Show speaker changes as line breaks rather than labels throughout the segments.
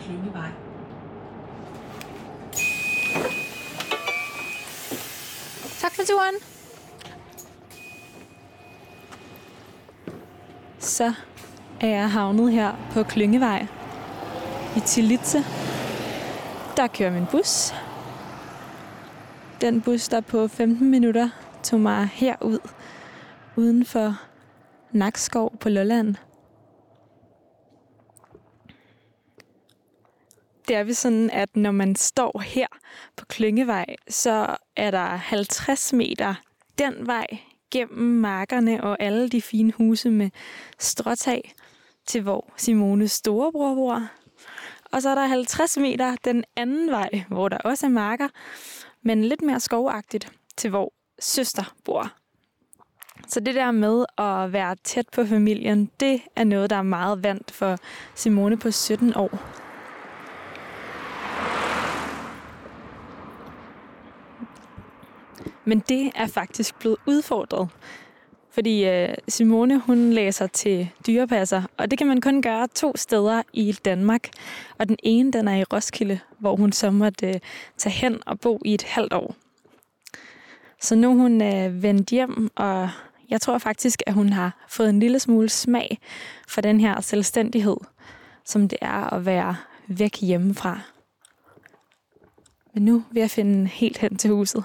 Klyngevej.
Tak for turen. Så er jeg havnet her på Klyngevej i Tilitze. Der kører min bus. Den bus, der på 15 minutter tog mig herud uden for Nakskov på Lolland. Det er vi sådan, at når man står her på Klyngevej, så er der 50 meter den vej gennem markerne og alle de fine huse med stråtag til hvor Simones storebror bor. Og så er der 50 meter den anden vej, hvor der også er marker, men lidt mere skovagtigt til hvor søster bor. Så det der med at være tæt på familien, det er noget, der er meget vant for Simone på 17 år. Men det er faktisk blevet udfordret. Fordi øh, Simone, hun læser til dyrepasser, og det kan man kun gøre to steder i Danmark. Og den ene, den er i Roskilde, hvor hun så måtte øh, tage hen og bo i et halvt år. Så nu er hun øh, vendt hjem, og jeg tror faktisk, at hun har fået en lille smule smag for den her selvstændighed, som det er at være væk hjemmefra. Men nu vil jeg finde helt hen til huset.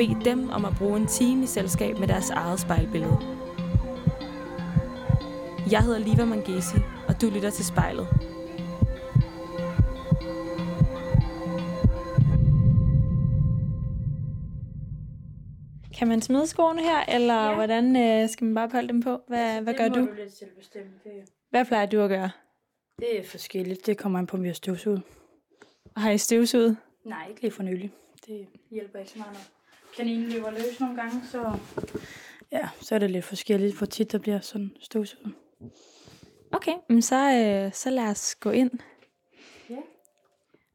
bede dem om at bruge en time i selskab med deres eget spejlbillede. Jeg hedder Liva Mangesi, og du lytter til spejlet. Kan man smide skoene her, eller ja. hvordan øh, skal man bare holde dem på? Hvad,
Altså,
hvad
det
gør
må
du?
du lidt selv bestemme. Det,
Hvad plejer du at gøre?
det er forskelligt. Det kommer an på, om vi har støvsuget.
Har I støvsuget?
Nej, ikke lige for nylig. Det hjælper ikke så meget, når kaninen løber løs nogle gange, så, ja, så er det lidt forskelligt, hvor tit der bliver sådan støvsuget.
Okay, men så, øh, så lad os gå ind.
Ja.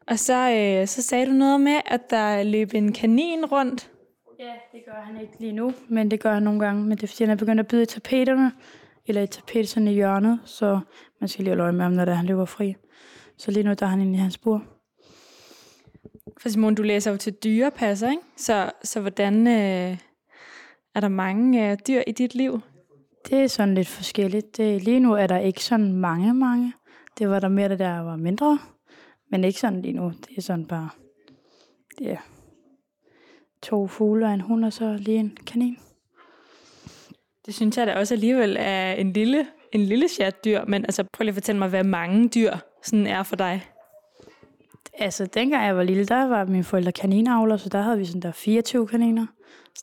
Og så, øh, så sagde du noget med, at der løb en kanin rundt.
Ja, det gør han ikke lige nu, men det gør han nogle gange. Men det er fordi, han er begyndt at bide i tapeterne, eller i tapet sådan i hjørnet, så man skal lige holde øje med ham, når det er, han løber fri. Så lige nu der er han inde i hans bur.
For Simon, du læser jo til dyrepasser, ikke? Så, så hvordan øh, er der mange øh, dyr i dit liv?
Det er sådan lidt forskelligt. Det, lige nu er der ikke sådan mange, mange. Det var der mere, da der var mindre. Men ikke sådan lige nu. Det er sådan bare... Ja. To fugle og en hund, og så lige en kanin.
Det synes jeg da også alligevel er en lille, en lille chat dyr, men altså prøv lige at fortælle mig, hvad mange dyr sådan er for dig.
Altså, dengang jeg var lille, der var mine forældre kaninavler, så der havde vi sådan der 24 kaniner.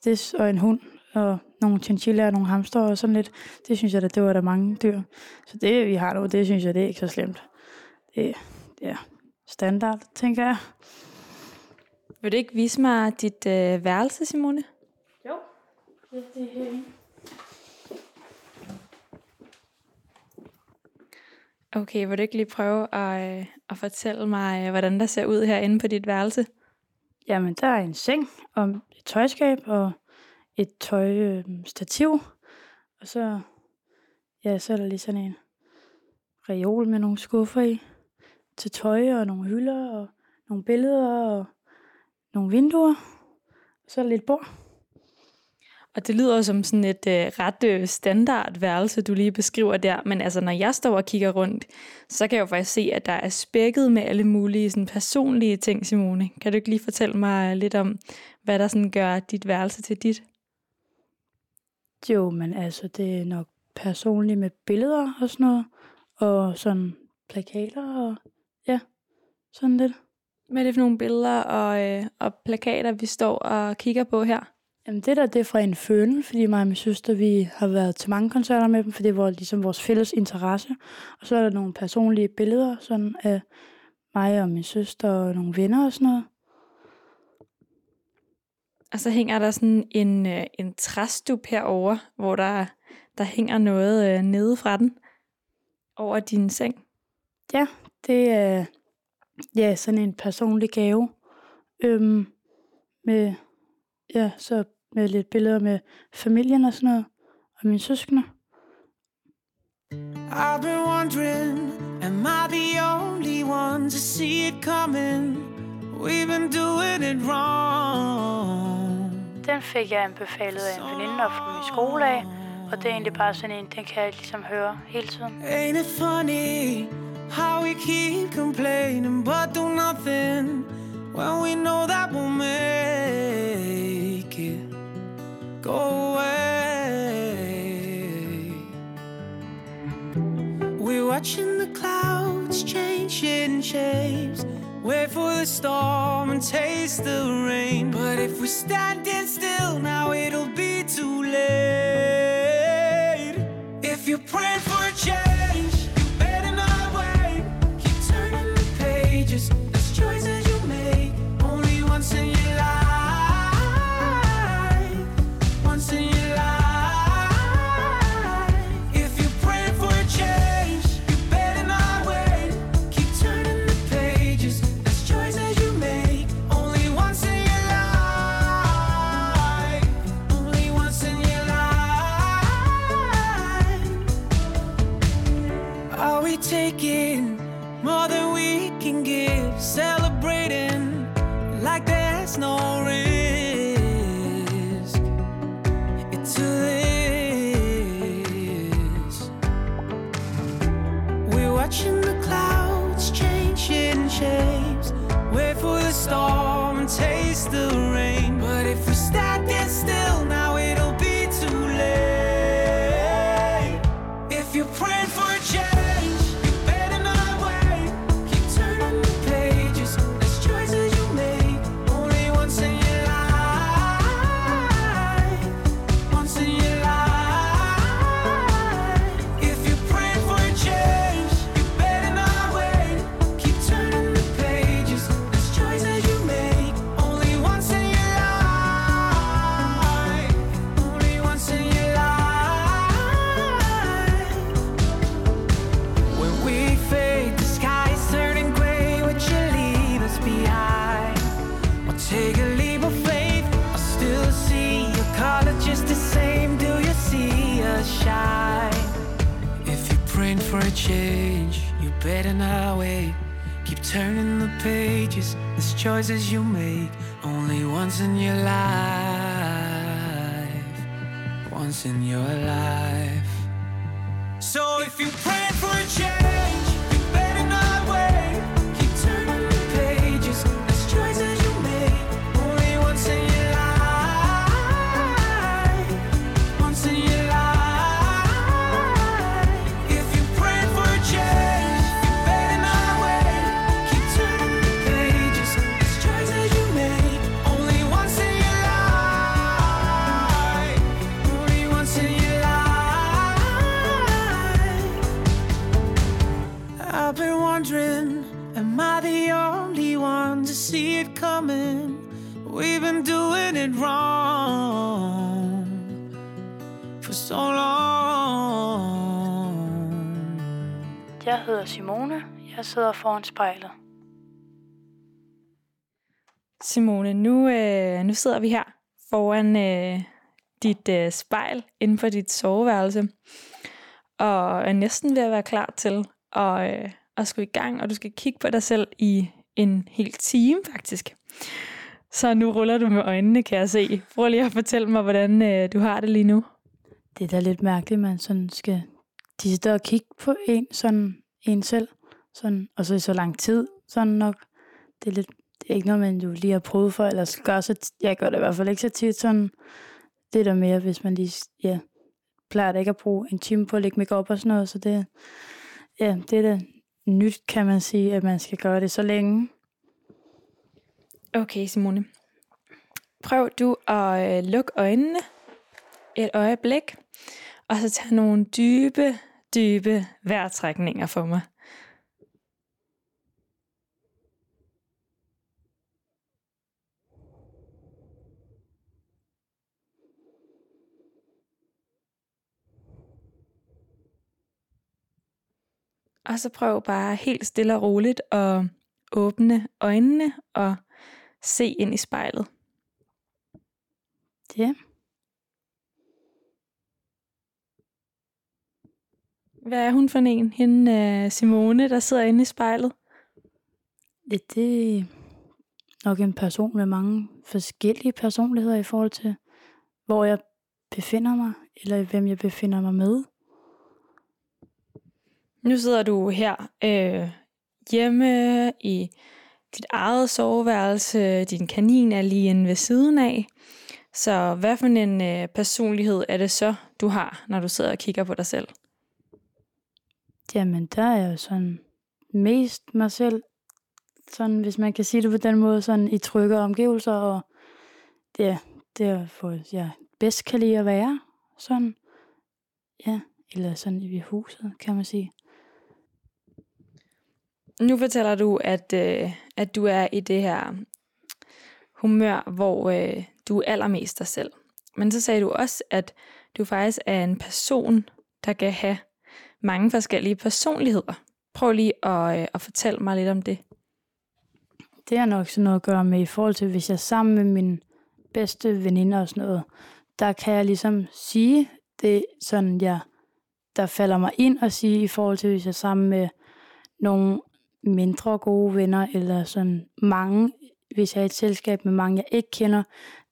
Det, og en hund, og nogle chinchillaer, og nogle hamster og sådan lidt. Det synes jeg da, det var der mange dyr. Så det, vi har nu, det synes jeg, det er ikke så slemt. Det, det er standard, tænker jeg.
Vil du ikke vise mig dit øh, værelse, Simone?
Jo, det, det er herinde.
Okay, vil du ikke lige prøve at, øh, at fortælle mig, øh, hvordan der ser ud herinde på dit værelse?
Jamen, der er en seng og et tøjskab og et tøjstativ. Øh, og så, ja, så er der lige sådan en reol med nogle skuffer i til tøj og nogle hylder og nogle billeder og nogle vinduer. Og så er der lidt bord.
Og det lyder som sådan et øh, ret øh, standard værelse, du lige beskriver der. Men altså, når jeg står og kigger rundt, så kan jeg jo faktisk se, at der er spækket med alle mulige sådan, personlige ting, Simone. Kan du ikke lige fortælle mig lidt om, hvad der sådan gør dit værelse til dit?
Jo, men altså, det er nok personligt med billeder og sådan noget. Og sådan
plakater og ja, sådan lidt.
Hvad er det for nogle billeder og, øh, og plakater, vi står og kigger på her?
Jamen det der, det er fra en føne, fordi mig og min søster, vi har været til mange koncerter med dem, for det var ligesom vores fælles interesse. Og så er der nogle personlige billeder sådan af mig og min søster og nogle venner og sådan noget.
Og så hænger der sådan en, øh, en træstup herover, hvor der, der hænger noget øh, nede fra den over din seng.
Ja, det er ja, sådan en personlig gave. Øhm, med, ja, så med lidt billeder med familien og sådan noget, og mine søskende. I've been wondering, am I the only one to see it coming? We've been doing it wrong. Den fik jeg anbefalet af en veninde op fra min skole af, og det er egentlig bare sådan en, den kan jeg ligesom høre hele tiden. Ain't it funny how we keep complaining but do nothing when we know that we'll make go away. We're watching the clouds changing shapes. Wait for the storm and taste the rain. But if we're standing still now, it'll be too late. If you're praying for a change, choices you make only once in your life. Once in your life. Hedder Simone. Jeg sidder foran spejlet.
Simone, nu, øh, nu sidder vi her foran øh, dit øh, spejl inde på dit soveværelse, og er næsten ved at være klar til at, øh, at skulle i gang, og du skal kigge på dig selv i en hel time faktisk. Så nu ruller du med øjnene, kan jeg se. Prøv lige at fortælle mig, hvordan øh, du har det lige nu.
Det er da lidt mærkeligt, man sådan skal de sidder og kigge på en, sådan en selv, sådan, og så i så lang tid, sådan nok. Det er, lidt, det er ikke noget, man jo lige har prøvet for, eller gør så, jeg gør det i hvert fald ikke så tit sådan. Det er der mere, hvis man lige, ja, plejer ikke at bruge en time på at lægge makeup og sådan noget, så det, ja, det er da
nyt, kan man sige, at man skal gøre det så længe.
Okay, Simone. Prøv du at øh, lukke øjnene et øjeblik, og så tage nogle dybe, dybe vejrtrækninger for mig. Og så prøv bare helt stille og roligt at åbne øjnene og se ind i spejlet.
Ja.
Hvad er hun for en? Hende uh, Simone, der sidder inde i spejlet?
Ja, det er nok en person med mange forskellige personligheder i forhold til, hvor jeg befinder mig, eller hvem jeg befinder mig med.
Nu sidder du her øh, hjemme i dit eget soveværelse. Din kanin er lige inde ved siden af. Så hvad for en øh, personlighed er det så, du har, når du sidder og kigger på dig selv?
Jamen, der er jeg sådan mest mig selv, sådan, hvis man kan sige det på den måde, sådan i trygge omgivelser, og det, det er, hvor jeg bedst kan lide at være, sådan, ja, eller sådan i huset, kan man sige.
Nu fortæller du, at, øh, at du er i det her humør, hvor øh, du er allermest dig selv. Men så sagde du også, at du faktisk er en person, der kan have mange forskellige personligheder. Prøv lige at, øh, at fortælle mig lidt om det.
Det har nok sådan noget at gøre med i forhold til, hvis jeg er sammen med min bedste veninde og sådan noget, der kan jeg ligesom sige det sådan, jeg, der falder mig ind og sige i forhold til, hvis jeg er sammen med nogle mindre gode venner, eller sådan mange, hvis jeg er i et selskab med mange, jeg ikke kender,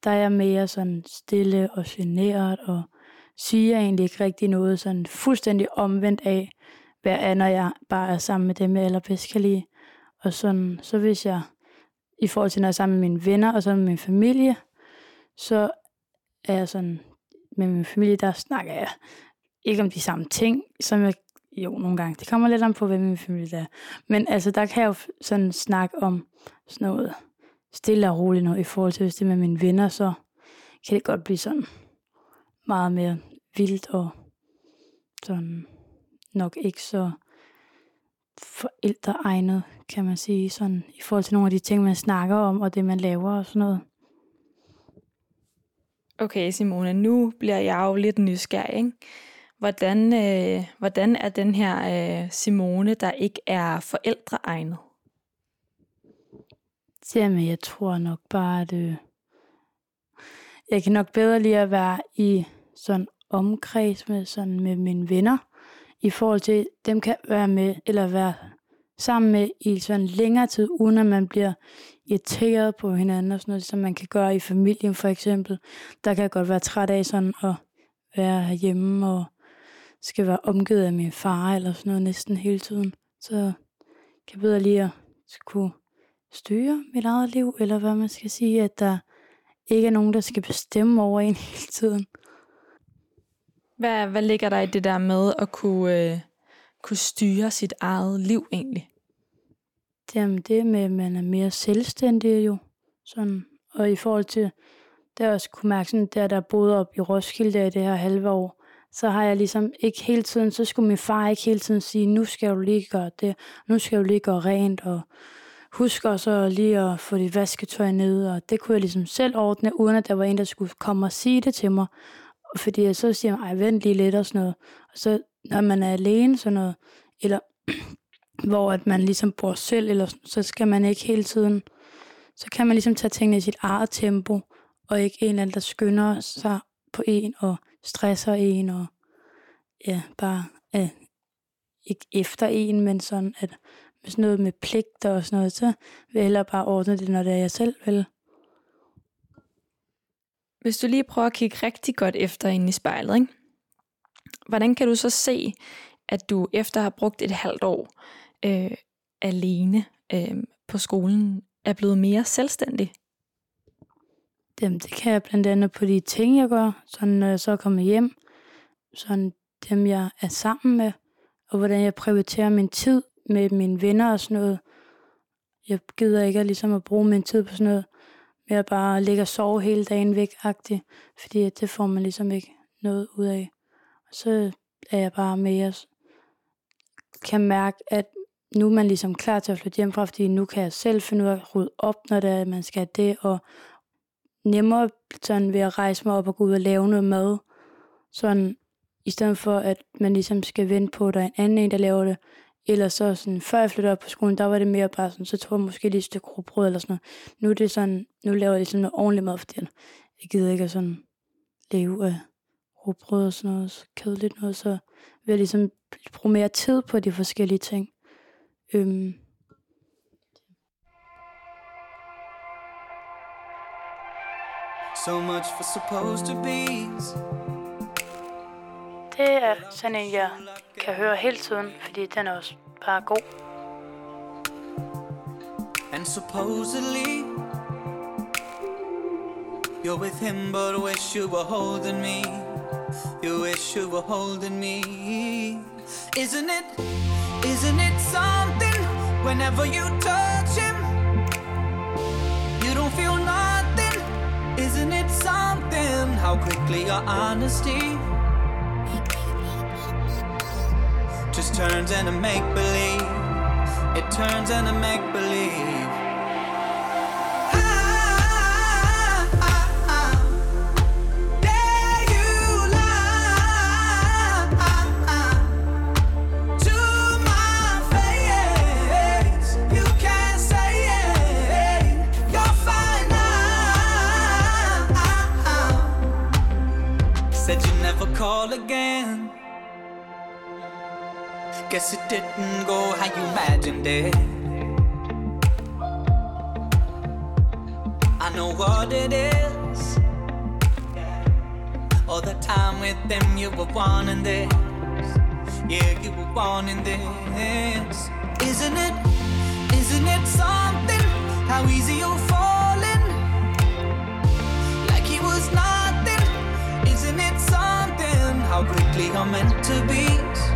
der er jeg mere sådan stille og generet, og siger egentlig ikke rigtig noget sådan fuldstændig omvendt af, hvad er, når jeg bare er sammen med dem, jeg allerbedst kan lide. Og sådan, så hvis jeg, i forhold til når jeg er sammen med mine venner og så med min familie, så er jeg sådan, med min familie, der snakker jeg ikke om de samme ting, som jeg jo, nogle gange. Det kommer lidt om på, hvem min familie er. Men altså, der kan jeg jo sådan snakke om sådan noget stille og roligt noget i forhold til, hvis det er med mine venner, så kan det godt blive sådan meget mere vildt og sådan nok ikke så forældreegnet, kan man sige, sådan i forhold til nogle af de ting, man snakker om, og det, man laver og sådan noget.
Okay, Simone, nu bliver jeg jo lidt nysgerrig, ikke? Hvordan, øh, hvordan er den her øh, Simone, der ikke er forældreegnet?
Jamen, jeg tror nok bare, at øh, jeg kan nok bedre lide at være i sådan omkreds med, sådan med mine venner, i forhold til, dem kan være med, eller være sammen med i sådan længere tid, uden at man bliver irriteret på hinanden og sådan noget, som man kan gøre i familien for eksempel. Der kan jeg godt være træt af sådan at være hjemme og skal være omgivet af min far eller sådan noget næsten hele tiden. Så kan jeg bedre lige at kunne styre mit eget liv, eller hvad man skal sige, at der ikke er nogen, der skal bestemme over en hele tiden.
Hvad, hvad ligger der i det der med at kunne, øh, kunne styre sit eget liv egentlig?
Jamen det med, at man er mere selvstændig jo. Sådan. Og i forhold til, det jeg også kunne mærke, sådan, der der boede op i Roskilde i det her halve år, så har jeg ligesom ikke hele tiden, så skulle min far ikke hele tiden sige, nu skal du lige gøre det, nu skal du lige gøre rent, og husk også lige at få dit vasketøj ned, og det kunne jeg ligesom selv ordne, uden at der var en, der skulle komme og sige det til mig. Fordi jeg så siger, ej, vent lige lidt og sådan noget. Og så, når man er alene sådan noget, eller hvor at man ligesom bor selv, eller så skal man ikke hele tiden, så kan man ligesom tage tingene i sit eget tempo, og ikke en eller anden, der skynder sig på en, og stresser en, og ja, bare ja, ikke efter en, men sådan, at med sådan noget med pligter og sådan noget, så vil jeg hellere bare ordne det, når det er jeg selv vil.
Hvis du lige prøver at kigge rigtig godt efter ind i spejlet, ikke? hvordan kan du så se, at du efter at have brugt et halvt år øh, alene øh, på skolen, er blevet mere selvstændig?
Jamen, det kan jeg blandt andet på de ting, jeg gør, sådan når jeg så kommer hjem, sådan dem, jeg er sammen med, og hvordan jeg prioriterer min tid med mine venner og sådan noget. Jeg gider ikke at, ligesom at bruge min tid på sådan noget, med at bare ligge og sove hele dagen væk agtig, fordi det får man ligesom ikke noget ud af. Og så er jeg bare mere, kan mærke, at nu er man ligesom klar til at flytte hjemmefra, fordi nu kan jeg selv finde ud af at rydde op, når det er, at man skal have det, og nemmere sådan ved at rejse mig op og gå ud og lave noget mad. Sådan, i stedet for, at man ligesom skal vente på, at der er en anden en, der laver det. Eller så sådan, før jeg flyttede op på skolen, der var det mere bare sådan, så tog jeg måske lige et stykke råbrød eller sådan noget. Nu er det sådan, nu laver jeg ligesom noget ordentligt mad, fordi jeg gider ikke at sådan leve af råbrød og sådan noget, så kedeligt noget, så vil jeg ligesom bruge mere tid på de forskellige ting. Øhm. So much for supposed to be. Det er sådan en, jeg kan høre hele tiden, fordi den er også bare god. And supposedly You're with him but wish you were holding me. You wish you were holding me. Isn't it, isn't it something? Whenever you touch him You don't feel nothing. Isn't it something? How quickly your honesty turns into make-believe It turns into you'd never call again. It didn't go how you imagined it. I know what it is. All the time with them, you were wanting this. Yeah, you were wanting this. Isn't it? Isn't it something? How easy you're falling? Like he was nothing. Isn't it something? How quickly I'm meant to be.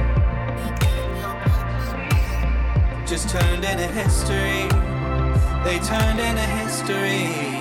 Just turned into history. They turned into history.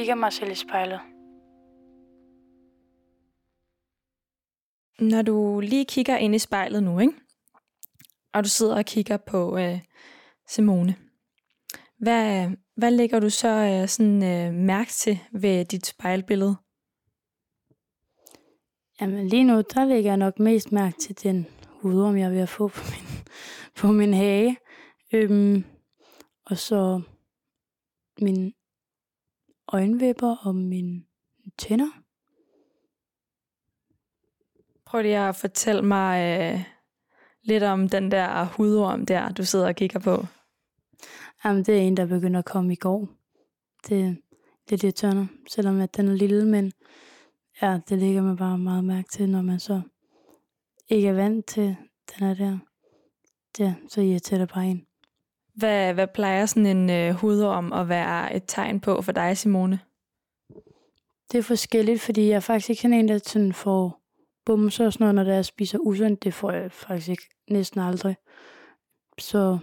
Kigger mig selv i spejlet.
Når du lige kigger ind i spejlet nu, ikke? og du sidder og kigger på øh, Simone, hvad, hvad lægger du så øh, sådan øh, mærke til ved dit spejlbillede?
Jamen lige nu, der lægger jeg nok mest mærke til den hudorm, jeg er ved at få på min, på min hage. Øhm, og så min øjenvipper og mine tænder.
Prøv lige at fortælle mig øh, lidt om den der hudorm der, du sidder og kigger på.
Jamen, det er en, der begynder at komme i går. Det er lidt irriterende, selvom at den er lille, men ja, det ligger man bare meget mærke til, når man så ikke er vant til den er der. Ja, så irriterer det bare en.
Hvad, hvad plejer sådan en øh, hudorm at være et tegn på for dig, Simone?
Det er forskelligt, fordi jeg er faktisk ikke en, der sådan får bumser og sådan noget, når jeg spiser usundt. Det får jeg faktisk ikke næsten aldrig. Så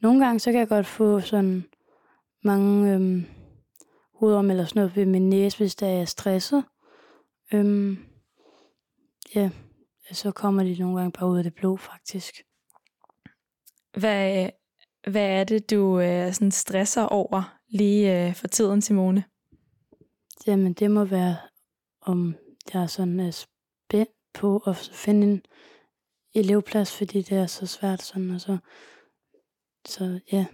nogle gange, så kan jeg godt få sådan mange øhm, hudorm eller sådan noget ved min næse, hvis der er stresset. Øhm, ja, så kommer de nogle gange bare ud af det blå, faktisk.
Hvad, hvad er det, du øh, sådan stresser over lige øh, for tiden, Simone?
Jamen, det må være, om jeg sådan er spændt på at finde en elevplads, fordi det er så svært sådan, og så, så ja.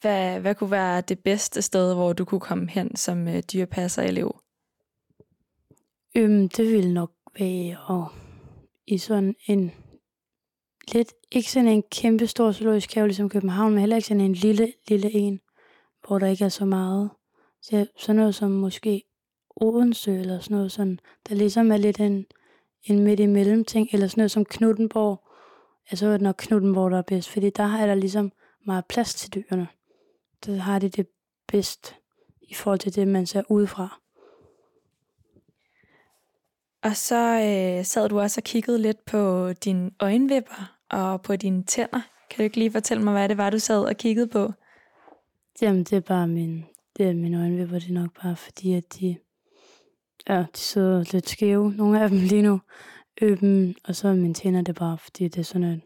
Hvad, hvad kunne være det bedste sted, hvor du kunne komme hen som øh, dyrepasser-elev?
Øhm, det ville nok være og i sådan en lidt, ikke sådan en kæmpe stor zoologisk have ligesom København, men heller ikke sådan en lille, lille en, hvor der ikke er så meget. Så sådan noget som måske Odense eller sådan noget sådan, der ligesom er lidt en, en midt imellem ting, eller sådan noget som Knuttenborg. Altså er det nok Knuttenborg, der er bedst, fordi der er der ligesom meget plads til dyrene. Der har de det bedst i forhold til det, man ser udefra.
Og så øh, sad du også og kiggede lidt på dine øjenvipper og på dine tænder. Kan du ikke lige fortælle mig, hvad det var, du sad og kiggede på?
Jamen, det er bare min, det er mine øjenvipper, det er nok bare fordi, at de, ja, de sidder lidt skæve, nogle af dem lige nu. Øhm, og så er mine tænder, det er bare fordi, det er sådan en,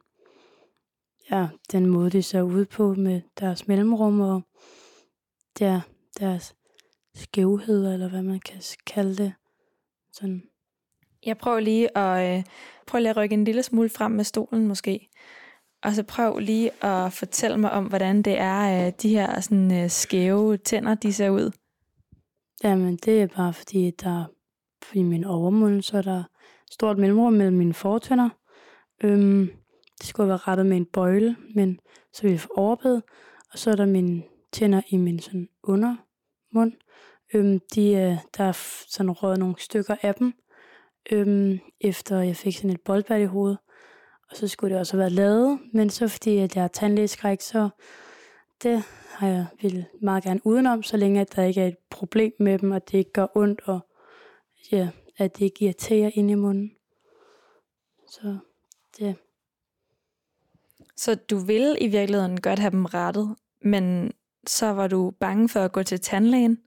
ja, den måde, de ser ud på med deres mellemrum og ja, deres skævheder, eller hvad man kan kalde det. Sådan.
Jeg prøver lige at, øh, prøv lige at rykke en lille smule frem med stolen måske. Og så prøv lige at fortælle mig om, hvordan det er, at de her sådan, øh, skæve tænder, de ser ud.
Jamen, det er bare fordi, der i min overmund, så er der stort mellemrum mellem mine fortænder. Øhm, det skulle være rettet med en bøjle, men så vil jeg få overbed. Og så er der mine tænder i min sådan undermund. Øhm, de, øh, der er sådan røget nogle stykker af dem, øhm, efter jeg fik sådan et boldbad i hovedet. Og så skulle det også have været lavet, men så fordi at jeg har tandlægeskræk, så det har jeg vil meget gerne udenom, så længe at der ikke er et problem med dem, og det ikke gør ondt, og ja, at det ikke irriterer ind i munden. Så det.
Så du vil i virkeligheden godt have dem rettet, men så var du bange for at gå til tandlægen?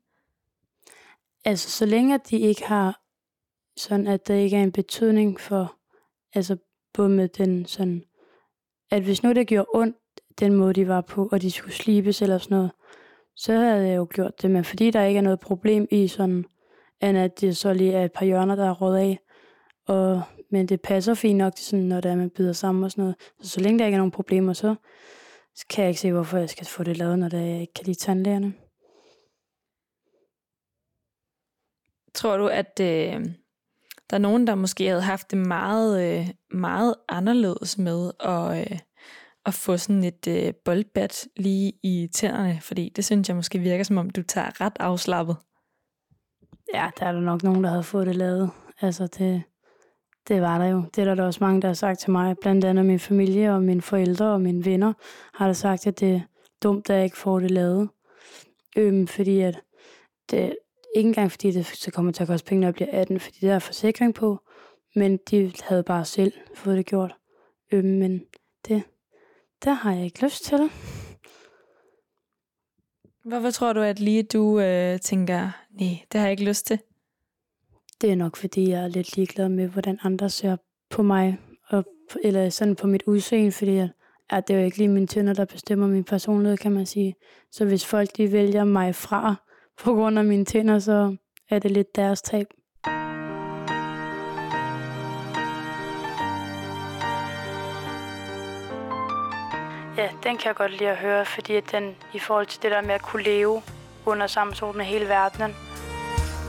Altså, så længe de ikke har sådan, at der ikke er en betydning for, altså både med den sådan, at hvis nu det gjorde ondt, den måde de var på, og de skulle slibes eller sådan noget, så havde jeg jo gjort det, men fordi der ikke er noget problem i sådan, end at det så lige er et par hjørner, der er råd af, og, men det passer fint nok, til sådan, når det er, man bider sammen og sådan noget. Så så længe der ikke er nogen problemer, så, så kan jeg ikke se, hvorfor jeg skal få det lavet, når det er, jeg ikke kan lide tandlægerne.
Tror du, at øh, der er nogen, der måske havde haft det meget, øh, meget anderledes med at, øh, at få sådan et øh, boldbat lige i tænderne? Fordi det synes jeg måske virker, som om du tager ret afslappet.
Ja, der er der nok nogen, der havde fået det lavet. Altså, det, det var der jo. Det er der, der også mange, der har sagt til mig. Blandt andet min familie og mine forældre og mine venner har der sagt, at det er dumt, at jeg ikke får det lavet. Øhm, fordi at det, ikke engang fordi det så kommer til at koste penge, når jeg bliver 18, fordi der er forsikring på, men de havde bare selv fået det gjort. Øhm, men det, der har jeg ikke lyst til.
Hvorfor tror du, at lige du øh, tænker, nej, det har jeg ikke lyst til?
Det er nok, fordi jeg er lidt ligeglad med, hvordan andre ser på mig, og, eller sådan på mit udseende, fordi at, at det er jo ikke lige mine tænder, der bestemmer min personlighed, kan man sige. Så hvis folk de vælger mig fra, på grund af mine tænder, så er det lidt deres tab. Ja, den kan jeg godt lide at høre, fordi den i forhold til det der med at kunne leve under samme sol med hele verdenen.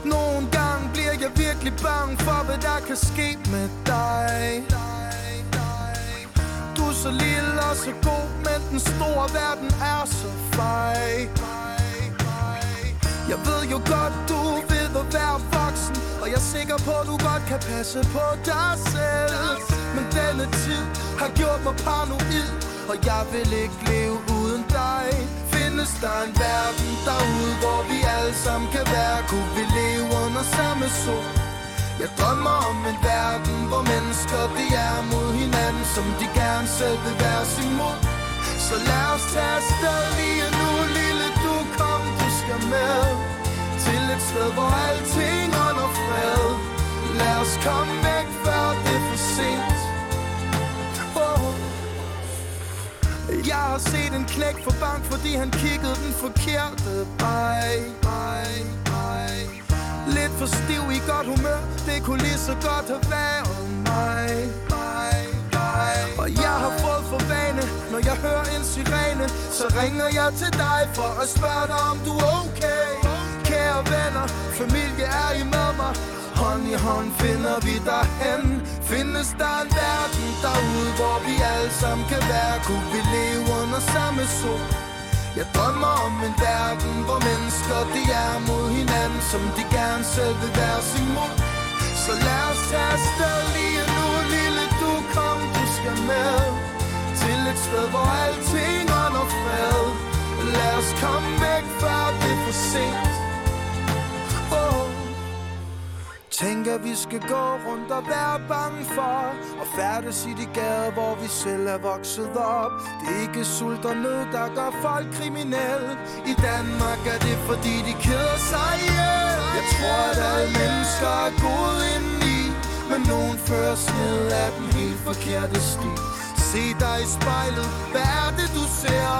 Nogle gange bliver jeg virkelig bange for, hvad der kan ske med dig. Du er så lille og så god, men den store verden er så fej. Jeg ved jo godt, du ved at være voksen Og jeg er sikker på, at du godt kan passe på dig selv. Men denne tid har gjort mig paranoid Og jeg vil ikke leve uden dig. Findes der en verden derude, hvor vi alle sammen kan være? Kunne vi leve under samme sol? Jeg drømmer om en verden, hvor mennesker de er mod hinanden Som de gerne selv vil være sin mod. Så lad os tage afsted lige nu, lige mennesker med Til et sted, hvor alting under fred
Lad os komme væk, før det er for sent oh. Jeg har set en knæk for bank, fordi han kiggede den forkerte vej Bye. Lidt for stiv i godt humør Det kunne lige så godt have været mig Bye, bye. Og jeg har fået for vane Når jeg hører en sirene Så ringer jeg til dig for at spørge dig om du er okay. Kære venner, familie er I med mig? Hånd i hånd finder vi dig hen Findes der en verden derude Hvor vi alle sammen kan være? Kunne vi leve under samme sol? Jeg drømmer om en verden, hvor mennesker de er mod hinanden Som de gerne selv vil være sin mod Så lad os tage afsted lige nu, lille du kom, du skal med Til et sted, hvor alting under fred. Lad os komme væk, før det er for sent. Oh. Tænk, at vi skal gå rundt og være bange for Og færdes i de gader, hvor vi selv er vokset op. Det er ikke sult og nød, der gør folk kriminelle. I Danmark er det, fordi de keder sig ihjel. Jeg tror, at alle mennesker er gode indeni Men nogen føres ned af dem forkerte sti Se dig i spejlet, hvad er det, du ser?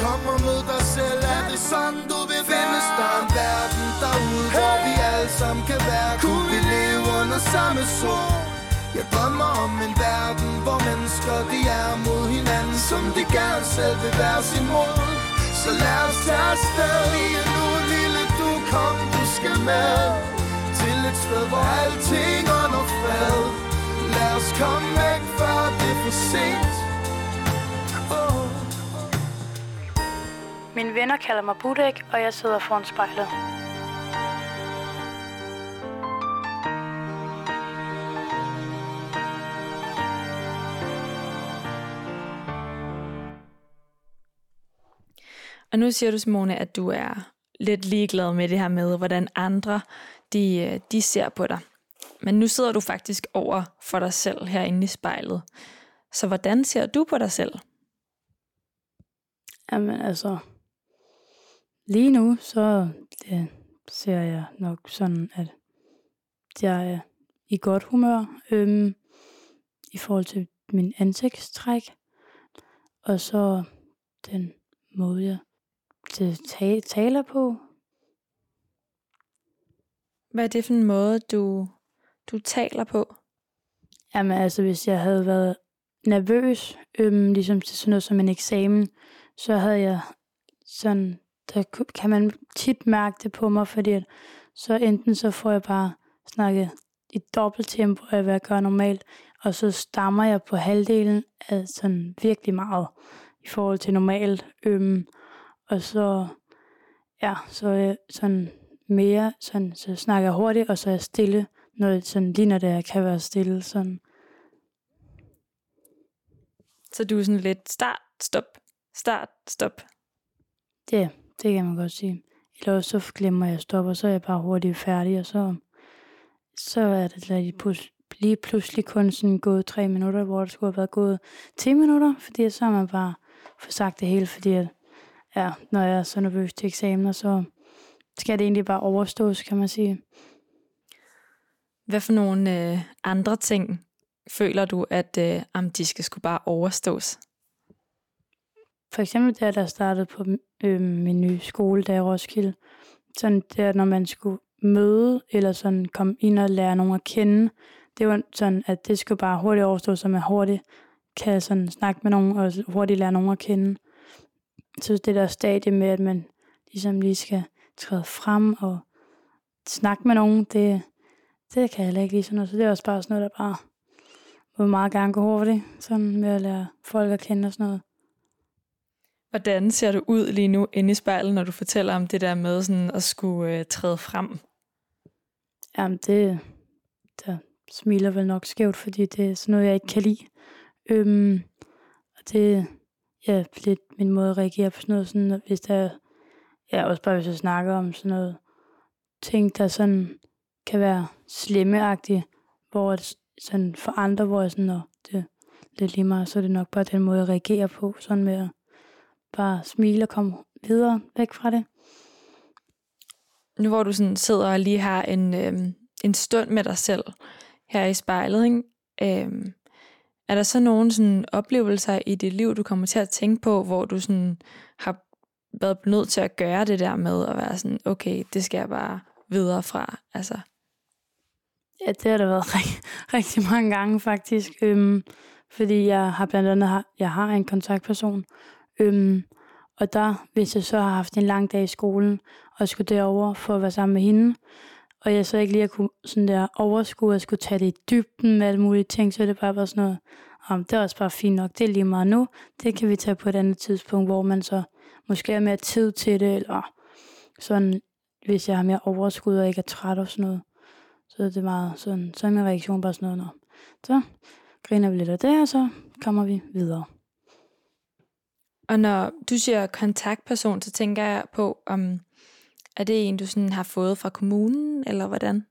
Kom og mød dig selv, er det sådan du vil? Findes der en verden derude, hey! hvor vi alle sammen kan være Kunne vi leve under samme sol? Jeg drømmer om en verden, hvor mennesker de er mod hinanden Som de gerne selv vil være sin mod Så lad os tage afsted lige nu, lille du kom, du skal med Til et sted, hvor alting under fred Lad os komme væk, før det er for sent oh.
Mine venner kalder mig Budek, og jeg sidder foran spejlet.
Og nu siger du, Simone, at du er lidt ligeglad med det her med, hvordan andre de, øh, de ser på dig. Men nu sidder du faktisk over for dig selv herinde i spejlet. Så hvordan ser du på dig selv?
Jamen altså, lige nu, så det, ser jeg nok sådan, at jeg er i godt humør øhm, i forhold til min ansigtstræk. Og så den måde, jeg ta- taler på.
Hvad er det for en måde, du, du taler på?
Jamen altså, hvis jeg havde været nervøs, øhm, ligesom til sådan noget som en eksamen, så havde jeg sådan, der kan man tit mærke det på mig, fordi at, så enten så får jeg bare snakket i dobbelt tempo af, hvad jeg gør normalt, og så stammer jeg på halvdelen af sådan virkelig meget i forhold til normalt. Øhm, og så, ja, så er jeg sådan mere, sådan, så snakker jeg hurtigt, og så er jeg stille, når det sådan ligner det, jeg kan være stille. Sådan.
Så du er sådan lidt start, stop, start, stop.
Det, det kan man godt sige. Eller så glemmer jeg at stoppe, og så er jeg bare hurtigt færdig, og så, så er det lige, lige pludselig kun sådan gået tre minutter, hvor det skulle have været gået 10 minutter, fordi så har man bare for sagt det hele, fordi at, ja, når jeg er så nervøs til eksamener, så skal det egentlig bare overstås, kan man sige.
Hvad for nogle øh, andre ting føler du, at øh, om de skal skulle bare overstås?
For eksempel der, der startede på øh, min nye skole, der i Roskilde. Sådan der, når man skulle møde, eller sådan komme ind og lære nogen at kende. Det var sådan, at det skulle bare hurtigt overstå, så man hurtigt kan sådan snakke med nogen, og hurtigt lære nogen at kende. Så det der stadie med, at man ligesom lige skal træde frem og snakke med nogen, det, det kan jeg ikke lige sådan noget. Så det er også bare sådan noget, der bare må meget gerne gå hurtigt, sådan med at lære folk at kende og sådan noget.
Hvordan ser du ud lige nu inde i spejlet, når du fortæller om det der med sådan at skulle øh, træde frem?
Jamen, det der smiler vel nok skævt, fordi det er sådan noget, jeg ikke kan lide. Øhm, og det ja, lidt min måde at reagere på sådan noget, sådan, hvis der, ja, også bare hvis jeg snakker om sådan noget, ting, der sådan kan være slemmeagtig, hvor sådan for andre, hvor jeg sådan, det er lidt lige meget, så er det nok bare den måde, jeg reagerer på, sådan med at bare smile og komme videre væk fra det.
Nu hvor du sådan sidder og lige har en, øhm, en stund med dig selv her i spejlet, ikke? Øhm, er der så nogle sådan oplevelser i dit liv, du kommer til at tænke på, hvor du sådan har været nødt til at gøre det der med at være sådan, okay, det skal jeg bare videre fra, altså?
Ja, det har der været rigtig, rigtig mange gange faktisk, øhm, fordi jeg har blandt andet har, jeg har en kontaktperson, øhm, og der, hvis jeg så har haft en lang dag i skolen, og skulle derover for at være sammen med hende, og jeg så ikke lige kunne sådan der overskue, at skulle tage det i dybden med alle mulige ting, så det bare var sådan noget, om det er også bare fint nok, det er lige meget nu, det kan vi tage på et andet tidspunkt, hvor man så måske har mere tid til det, eller sådan, hvis jeg har mere overskud og ikke er træt og sådan noget. Så det er meget sådan, så er min reaktion bare sådan noget, så griner vi lidt af det, og så kommer vi videre.
Og når du siger kontaktperson, så tænker jeg på, om er det en, du sådan har fået fra kommunen, eller hvordan?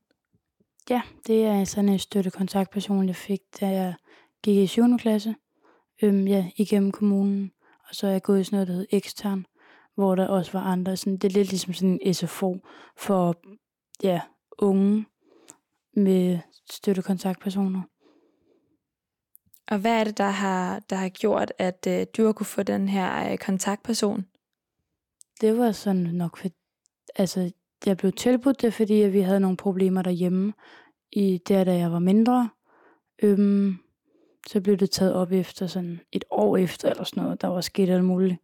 Ja, det er sådan en støttekontaktperson, jeg fik, da jeg gik i 7. klasse. Øhm, ja, igennem kommunen. Og så er jeg gået i sådan noget, der hed ekstern, hvor der også var andre. Sådan, det er lidt ligesom sådan en SFO for ja, unge med støttekontaktpersoner.
Og hvad er det, der har, der har gjort, at øh, du har kunne få den her øh, kontaktperson?
Det var sådan nok, for, altså jeg blev tilbudt det, fordi vi havde nogle problemer derhjemme, i der, da jeg var mindre. Øhm, så blev det taget op efter sådan et år efter, eller sådan noget, der var sket alt muligt.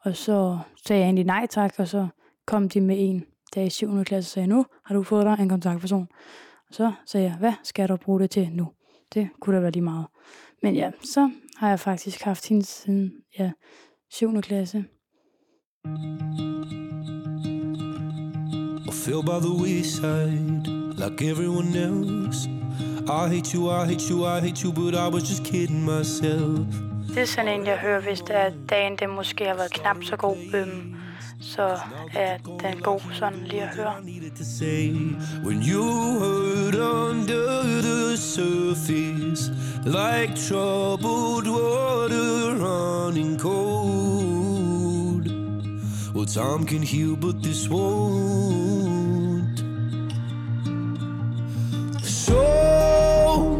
Og så sagde jeg egentlig nej tak, og så kom de med en, der i 7. klasse sagde, nu har du fået dig en kontaktperson. Så sagde jeg, hvad skal du bruge det til nu? Det kunne da være lige meget. Men ja, så har jeg faktisk haft hende siden ja, 7. klasse. I feel by the wayside, like everyone else. I hate you, I hate you, I hate you, but I was just kidding myself. Det er sådan en, jeg hører, hvis det er dagen, det måske har været knap så god. Øhm, så er den god sådan lige at høre. When you hurt under the surface Like troubled water running cold Well, time can heal, but this won't So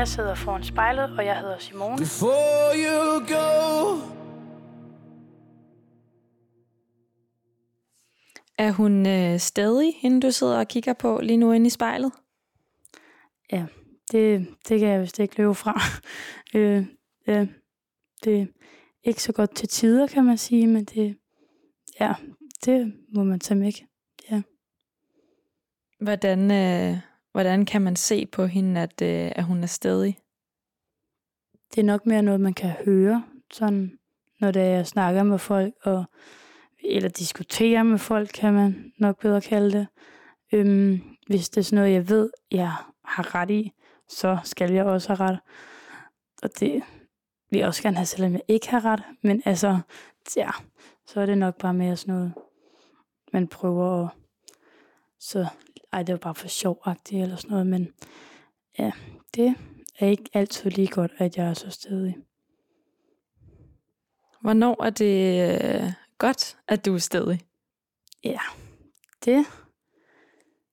Jeg sidder foran spejlet, og jeg hedder Simone.
Before you go.
Er hun øh, stadig, hende du sidder og kigger på lige nu inde i spejlet?
Ja, det, det kan jeg vist ikke løbe fra. øh, ja, det er ikke så godt til tider, kan man sige, men det, ja, det må man tage med. Ja.
Hvordan, øh, hvordan kan man se på hende, at, øh, at hun er stedig?
Det er nok mere noget, man kan høre, sådan, når det er, jeg snakker med folk, og, eller diskuterer med folk, kan man nok bedre kalde det. Øhm, hvis det er sådan noget, jeg ved, jeg har ret i, så skal jeg også have ret. Og det vil jeg også gerne have, selvom jeg ikke har ret. Men altså, ja, så er det nok bare mere sådan noget, man prøver at... Så, ej, det var bare for sjovagtigt eller sådan noget, men ja, det er ikke altid lige godt, at jeg er så stedig.
Hvornår er det øh, godt, at du er stadig?
Ja, det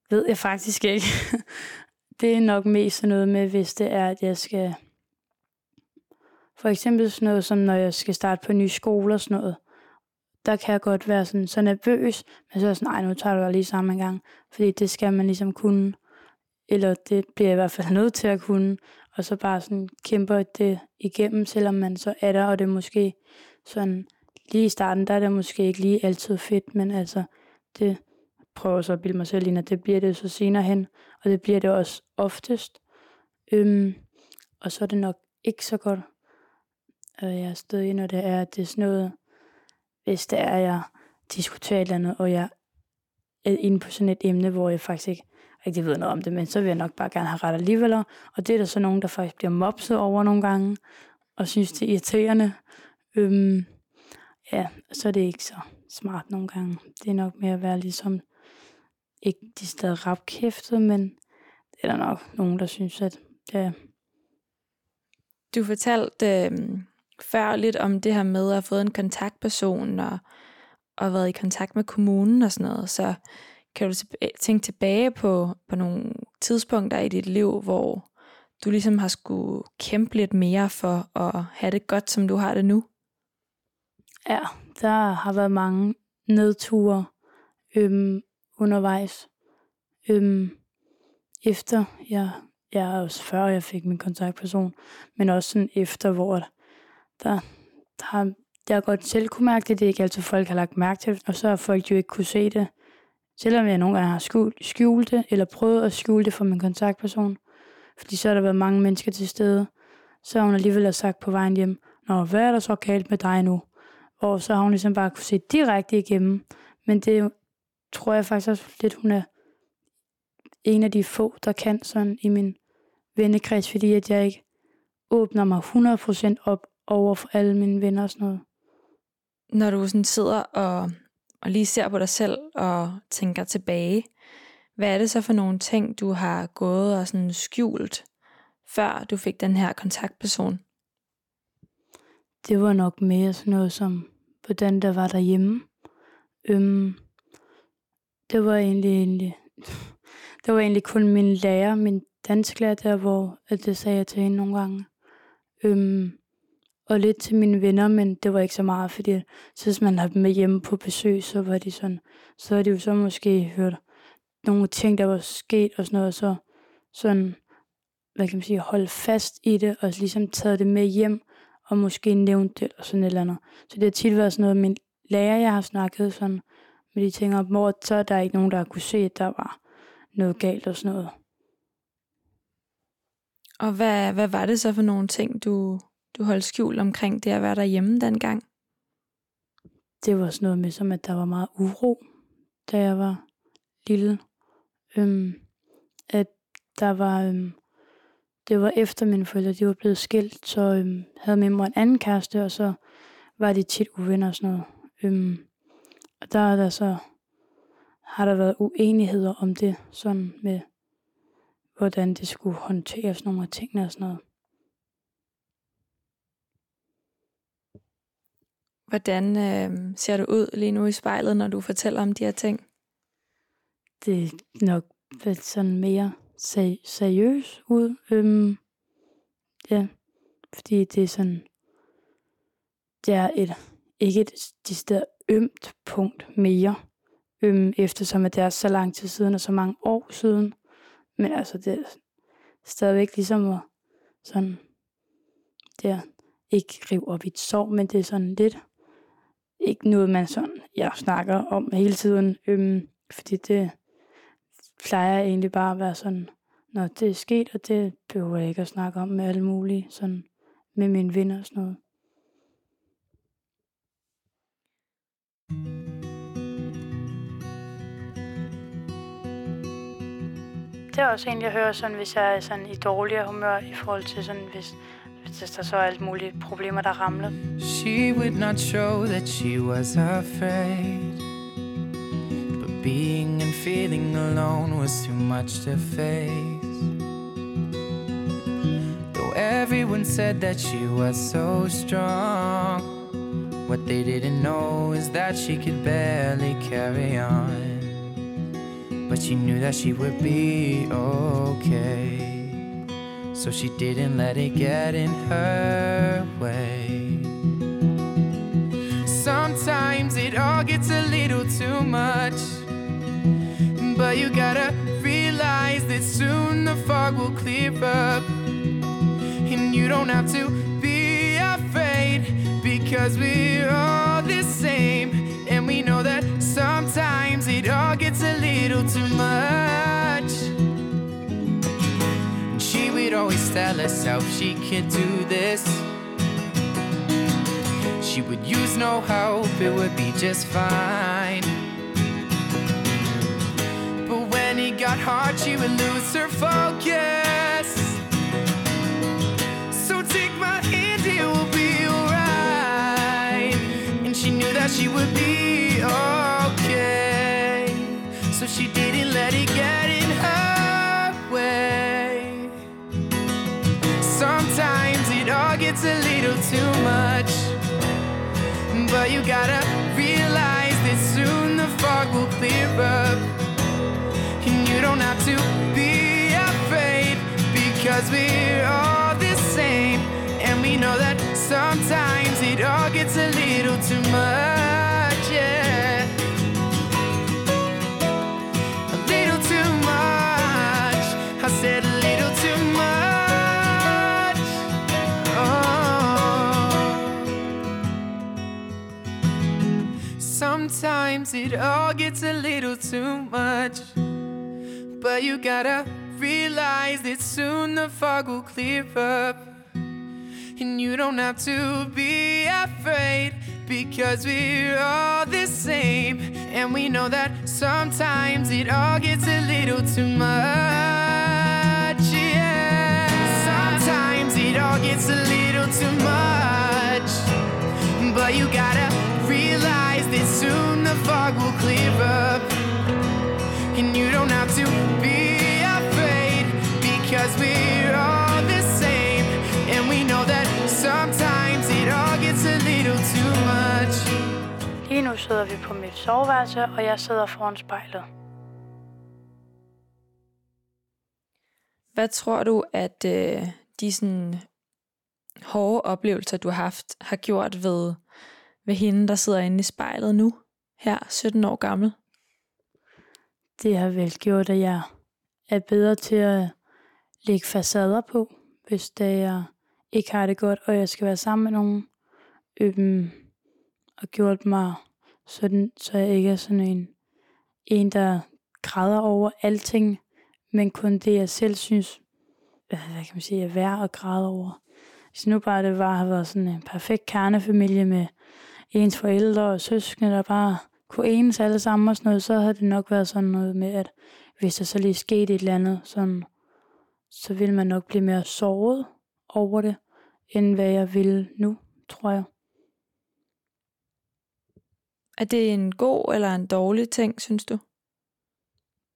ved jeg faktisk ikke. det er nok mest sådan noget med, hvis det er, at jeg skal... For eksempel sådan noget, som når jeg skal starte på en ny skole og sådan noget. Der kan jeg godt være sådan, så nervøs, men så er jeg sådan, nej, nu tager du dig lige sammen en gang. Fordi det skal man ligesom kunne. Eller det bliver jeg i hvert fald nødt til at kunne. Og så bare sådan kæmper det igennem, selvom man så er der, og det er måske sådan, lige i starten, der er det måske ikke lige altid fedt, men altså, det prøver så at bilde mig selv ind, at det bliver det så senere hen, og det bliver det også oftest. Øhm, og så er det nok ikke så godt, at jeg er stødig, når det er, at det er sådan noget, hvis det er, at jeg diskuterer et eller andet, og jeg er inde på sådan et emne, hvor jeg faktisk ikke rigtig ved noget om det, men så vil jeg nok bare gerne have ret alligevel. Og det er der så nogen, der faktisk bliver mopset over nogle gange, og synes, det er irriterende. Øhm, ja, så er det ikke så smart nogle gange. Det er nok mere at være ligesom, ikke de steder rapkæftet, men det er der nok nogen, der synes, at ja,
Du fortalte øh, før lidt om det her med at have fået en kontaktperson og, og været i kontakt med kommunen og sådan noget. Så kan du tænke tilbage på, på nogle tidspunkter i dit liv, hvor du ligesom har skulle kæmpe lidt mere for at have det godt, som du har det nu?
Ja, der har været mange nedture øhm, undervejs. Øhm, efter jeg, jeg er også før jeg fik min kontaktperson, men også sådan efter, hvor der, der har, jeg godt selv kunne mærke det, det er ikke altid folk har lagt mærke til, og så har folk jo ikke kunne se det, selvom jeg nogle gange har skjult, det, eller prøvet at skjule det for min kontaktperson. Fordi så har der været mange mennesker til stede, så har hun alligevel sagt på vejen hjem, Nå, hvad er der så galt med dig nu? Og så har hun ligesom bare kunne se direkte igennem. Men det tror jeg faktisk også lidt, hun er en af de få, der kan sådan i min vennekreds, fordi at jeg ikke åbner mig 100% op over for alle mine venner og sådan noget.
Når du sådan sidder og, og lige ser på dig selv og tænker tilbage, hvad er det så for nogle ting, du har gået og sådan skjult, før du fik den her kontaktperson?
Det var nok mere sådan noget som, hvordan der var derhjemme. Øhm, det var egentlig, egentlig, det var egentlig kun min lærer, min dansklærer der, hvor at det sagde jeg til hende nogle gange. Øhm, og lidt til mine venner, men det var ikke så meget, fordi så hvis man havde dem med hjemme på besøg, så var de sådan, så havde de jo så måske hørt nogle ting, der var sket og sådan noget, så sådan, hvad kan man sige, holde fast i det, og ligesom taget det med hjem, og måske nævnt det, og sådan et eller andet. Så det har tit været sådan noget, min lærer, jeg har snakket sådan, med de ting om, hvor så er der ikke nogen, der har kunne se, at der var noget galt og sådan noget.
Og hvad, hvad var det så for nogle ting, du, du holdt skjult omkring det at være derhjemme dengang?
Det var sådan noget med, som at der var meget uro, da jeg var lille. Øhm, at der var, øhm, det var efter mine forældre, de var blevet skilt, så øhm, havde min mor en anden kæreste, og så var de tit uvenner og sådan noget. Øhm, og der er der så, har der været uenigheder om det, sådan med, hvordan det skulle håndteres, nogle af tingene og sådan noget.
Hvordan øh, ser du ud lige nu i spejlet, når du fortæller om de her ting?
Det er nok lidt sådan mere seri- seriøs ud. Øhm, Ja, fordi det er sådan, det er et, ikke et decideret ømt punkt mere, øhm, eftersom at det er så lang tid siden og så mange år siden. Men altså, det er stadigvæk ligesom at sådan, det er ikke rive op i et sår, men det er sådan lidt, ikke noget, man sådan, jeg snakker om hele tiden, øhm, fordi det plejer egentlig bare at være sådan, når det er sket, og det behøver jeg ikke at snakke om med alle mulige, sådan med mine venner og sådan noget. Det er også egentlig, jeg hører sådan, hvis jeg er sådan i dårligere humør i forhold til sådan, hvis, hvis der så er alt mulige problemer, der ramler.
She would not show that she was afraid. But being and feeling alone was too much to face. Though everyone said that she was so strong, what they didn't know is that she could barely carry on. But she knew that she would be okay. So she didn't let it get in her way. Sometimes it all gets a little too much. But you gotta realize that soon the fog will clear up. And you don't have to be afraid because we're all the same. And we know that sometimes it all gets a little too much. And she would always tell herself she could do this. She would use no help, it would be just fine. But when it got hard, she would lose her focus. So take my hand, it will be alright. And she knew that she would be it all gets a little too much. But you gotta realize that soon the fog will clear up. And you don't have to be afraid because we're all Sometimes it all gets a little too much. But you gotta realize that soon the fog will clear up. And you don't have to be afraid because we're all the same. And we know that sometimes it all gets a little too much. Yeah. Sometimes it all gets a little too much. But you gotta that soon the fog will clear up. And you don't have to be afraid because we're all the same. And we know that sometimes it all gets a little too much.
Lige nu sidder vi på mit soveværelse, og jeg sidder foran spejlet.
Hvad tror du, at øh, de sådan hårde oplevelser, du har haft, har gjort ved, ved hende, der sidder inde i spejlet nu, her 17 år gammel?
Det har vel gjort, at jeg er bedre til at lægge facader på, hvis det er, jeg ikke har det godt, og jeg skal være sammen med nogen. Øhm, og gjort mig sådan, så jeg ikke er sådan en, en der græder over alting, men kun det, jeg selv synes, øh, hvad, kan man sige, er værd at græde over. Hvis nu bare det var, have været sådan en perfekt kernefamilie med ens forældre og søskende, der bare kunne enes alle sammen og sådan noget, så havde det nok været sådan noget med, at hvis der så lige skete et eller andet, sådan, så ville man nok blive mere såret over det, end hvad jeg vil nu, tror jeg.
Er det en god eller en dårlig ting, synes du?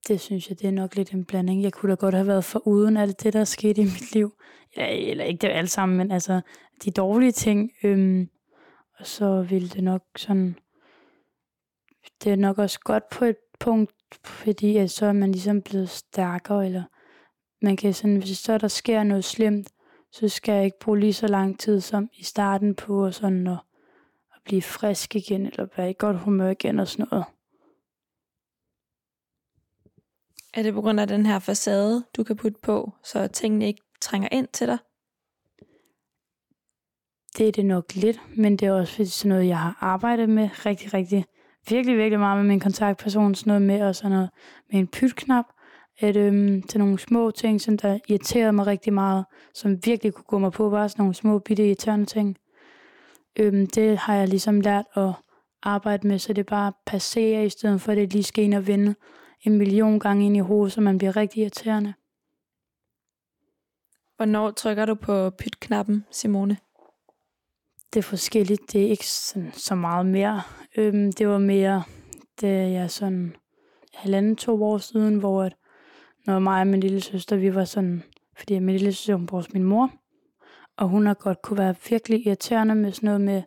Det synes jeg, det er nok lidt en blanding. Jeg kunne da godt have været for uden alt det, der skete i mit liv. Eller, eller ikke det alt sammen, men altså de dårlige ting. Øhm, og så ville det nok sådan... Det er nok også godt på et punkt, fordi at så er man ligesom blevet stærkere, eller man kan sådan, hvis så der sker noget slemt, så skal jeg ikke bruge lige så lang tid som i starten på og sådan at, at blive frisk igen, eller være i godt humør igen og sådan noget.
Er det på grund af den her facade, du kan putte på, så tingene ikke trænger ind til dig?
Det er det nok lidt, men det er også fordi sådan noget, jeg har arbejdet med rigtig, rigtig, virkelig, virkelig meget med min kontaktperson, sådan noget med, og sådan noget med en pytknap, at øhm, til nogle små ting, som der irriterede mig rigtig meget, som virkelig kunne gå mig på, bare sådan nogle små, bitte irriterende ting. Øhm, det har jeg ligesom lært at arbejde med, så det bare passerer, i stedet for at det lige skal ind og vende en million gange ind i hovedet, så man bliver rigtig irriterende.
Hvornår trykker du på pytknappen, Simone?
Det er forskelligt. Det er ikke sådan, så meget mere. Øhm, det var mere, da jeg sådan halvanden, to år siden, hvor at, når mig og min lille søster, vi var sådan, fordi min lille søster, hun bor min mor, og hun har godt kunne være virkelig irriterende med sådan noget med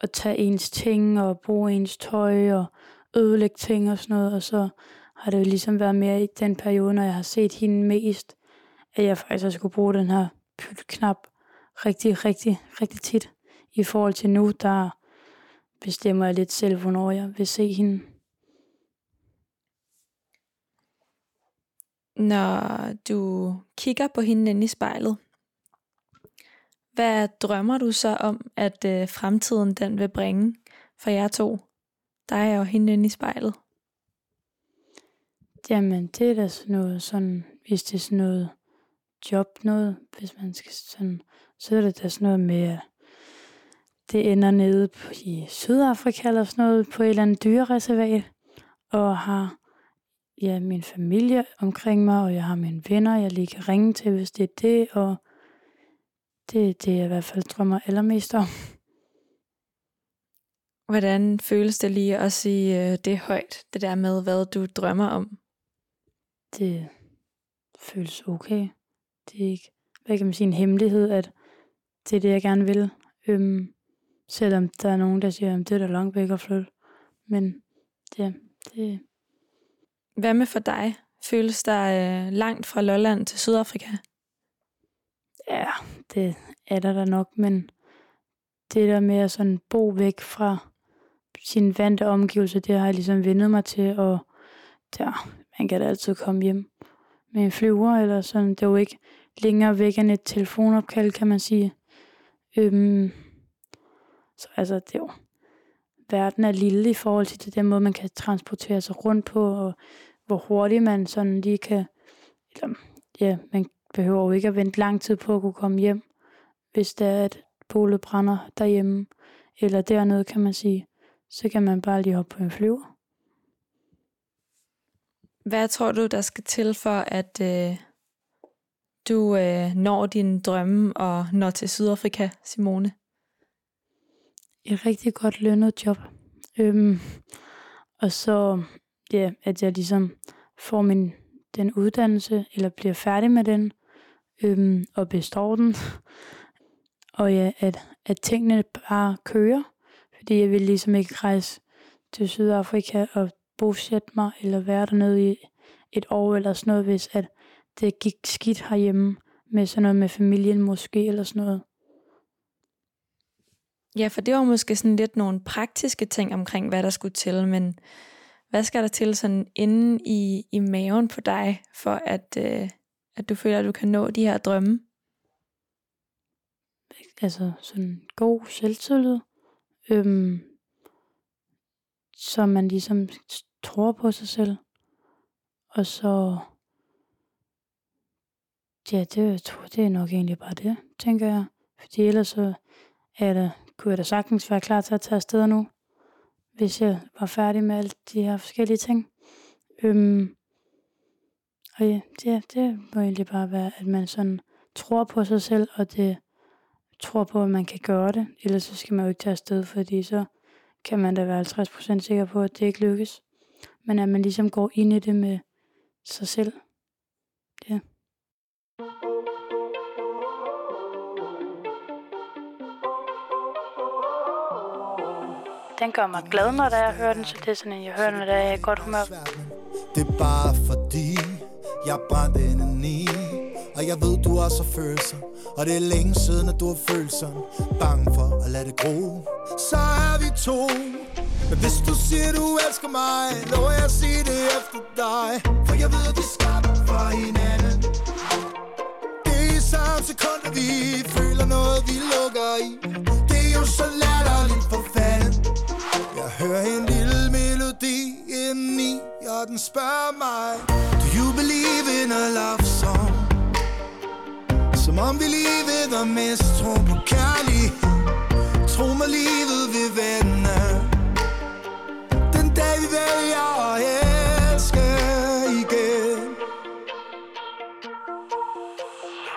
at tage ens ting og bruge ens tøj og ødelægge ting og sådan noget, og så har det jo ligesom været mere i den periode, når jeg har set hende mest, at jeg faktisk skulle bruge den her pytknap rigtig, rigtig, rigtig tit. I forhold til nu, der bestemmer jeg lidt selv, hvornår jeg vil se hende.
Når du kigger på hende inde i spejlet, hvad drømmer du så om, at øh, fremtiden den vil bringe for jer to? Dig og hende inde i spejlet.
Jamen, det er da sådan noget, sådan, hvis det er sådan noget job noget, hvis man skal sådan, så er det da sådan noget med, at det ender nede i Sydafrika eller sådan noget, på et eller andet dyrereservat, og har ja, min familie omkring mig, og jeg har mine venner, jeg lige kan ringe til, hvis det er det, og det er det, jeg i hvert fald drømmer allermest om.
Hvordan føles det lige at sige det højt, det der med, hvad du drømmer om?
Det føles okay. Det er ikke, hvad kan man sige, en hemmelighed, at det er det, jeg gerne vil. Øhm, selvom der er nogen, der siger, at det er da langt væk at flytte. Men det, det...
Hvad med for dig? Føles der øh, langt fra Lolland til Sydafrika?
Ja, det er der da nok, men det der med at sådan bo væk fra sin vante omgivelser, det har jeg ligesom vendet mig til, og der, man kan da altid komme hjem med en flyver, eller sådan. Det er jo ikke længere væk end et telefonopkald, kan man sige. Øhm, så altså, det er jo, verden er lille i forhold til den måde, man kan transportere sig rundt på, og hvor hurtigt man sådan lige kan, eller, ja, man behøver jo ikke at vente lang tid på at kunne komme hjem, hvis det er, at bolet brænder derhjemme, eller dernede, kan man sige. Så kan man bare lige hoppe på en flyver.
Hvad tror du, der skal til for, at øh, du øh, når din drømme og når til Sydafrika, Simone?
Et rigtig godt lønnet job. Øhm, og så, ja, at jeg ligesom får min, den uddannelse, eller bliver færdig med den, øhm, og består den. Og ja, at, at tingene bare kører, fordi jeg vil ligesom ikke rejse til Sydafrika og bosætte mig, eller være dernede i et år eller sådan noget, hvis at det gik skidt herhjemme med sådan noget med familien måske, eller sådan noget.
Ja, for det var måske sådan lidt nogle praktiske ting omkring, hvad der skulle til, men hvad skal der til sådan inde i, i maven på dig, for at, øh, at du føler, at du kan nå de her drømme?
Altså sådan god selvtillid, øhm, så man ligesom tror på sig selv. Og så, ja, det, jeg tror, det er nok egentlig bare det, tænker jeg. Fordi ellers så er der kunne jeg da sagtens være klar til at tage afsted nu, hvis jeg var færdig med alle de her forskellige ting. Øhm, og ja, det, det må egentlig bare være, at man sådan tror på sig selv, og det tror på, at man kan gøre det. Ellers så skal man jo ikke tage afsted, fordi så kan man da være 50% sikker på, at det ikke lykkes. Men at man ligesom går ind i det med sig selv. Den gør mig glad, når jeg hører den, så det er sådan en, jeg hører, når jeg er i godt humør.
Det er bare fordi, jeg brændte en i Og jeg ved, du også har følelser. Og det er længe siden, at du har følelser Bange for at lade det gro. Så er vi to. Men hvis du siger, du elsker mig Lover jeg at sige det efter dig. For jeg ved, vi er skabt for hinanden. Det er i samme sekund, at vi føler noget, vi lukker i. hører en lille melodi indeni Og den spørger mig Do you believe in a love song? Som om vi livet ved mest tro på kærlighed. Tro mig livet vil vende. Den dag vi vælger at elske igen.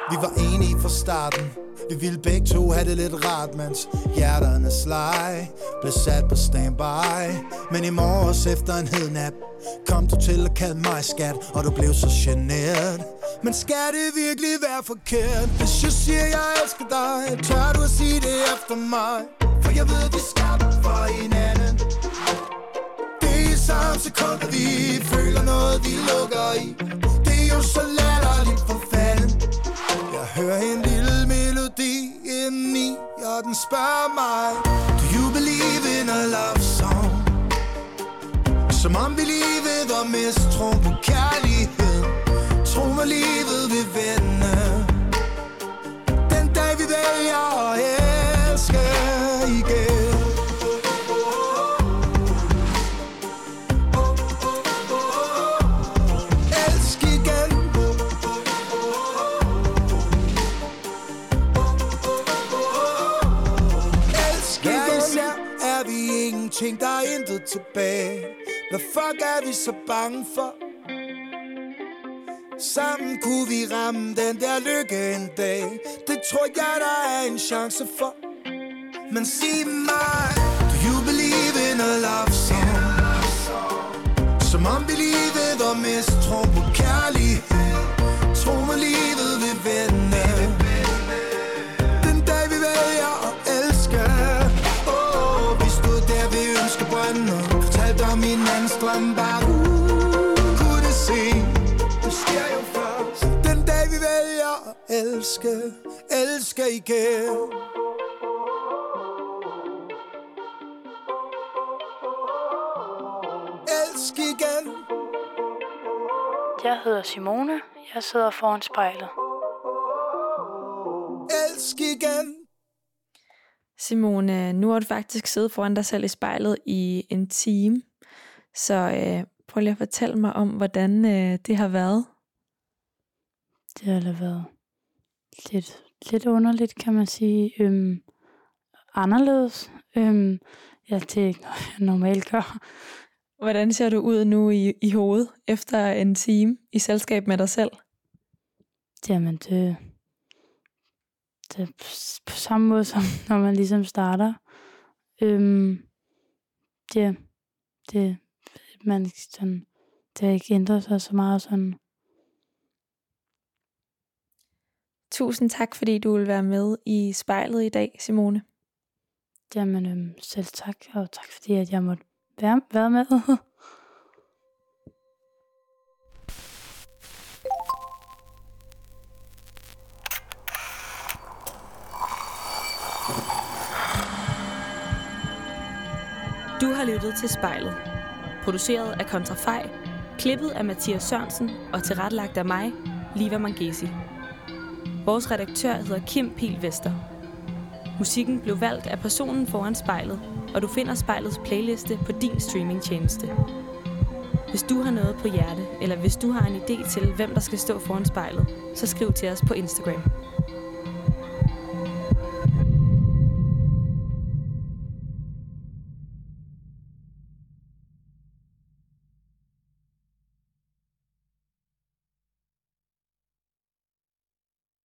Vi var enige fra starten. Vi ville begge to have det lidt rart Mens hjerterne leg Blev sat på standby. Men i morges efter en hed nap Kom du til at kalde mig skat Og du blev så generet Men skal det virkelig være forkert? Hvis jeg siger jeg elsker dig Tør du at sige det efter mig? For jeg ved vi er skabt for hinanden. Det er i samme sekund at vi føler noget vi lukker i. Det er jo så let spørger mig Do you believe in a love song? Som om vi livet var mistro på kærlighed. Tro mig livet vil vende. Den dag vi vælger at elske igen. Ting, der er intet tilbage. Hvad fuck er vi så bange for? Sammen kunne vi ramme den der lykke en dag. Det tror jeg, der er en chance for. Men sig mig Do you believe in a love song? Som om vi livet var mistro på kærlighed. Tro mig livet vil vende. Strøm Bare uh, kunne se Det sker jo først Den dag vi vælger elske Elske igen Elsk igen
Jeg hedder Simone. Jeg sidder foran spejlet.
Elsk igen
Simone, nu har du faktisk siddet foran dig selv i spejlet i en time. Så øh, prøv lige at fortælle mig om, hvordan øh, det har været.
Det har da været lidt, lidt underligt, kan man sige. Øhm, anderledes. Øhm, ja, det er ikke noget, jeg normalt gør.
Hvordan ser du ud nu i, i hovedet efter en time i selskab med dig selv?
Jamen, det, det er på samme måde, som når man ligesom starter. Øhm, ja, det, man sådan, det har ikke ændret sig så meget sådan.
Tusind tak, fordi du vil være med i spejlet i dag, Simone.
Jamen, øhm, selv tak, og tak fordi, at jeg måtte være, være med.
Du har lyttet til spejlet. Produceret af Kontrafej, klippet af Mathias Sørensen og tilrettelagt af mig, Liva Mangesi. Vores redaktør hedder Kim Pil Vester. Musikken blev valgt af personen foran spejlet, og du finder spejlets playliste på din streamingtjeneste. Hvis du har noget på hjerte, eller hvis du har en idé til, hvem der skal stå foran spejlet, så skriv til os på Instagram.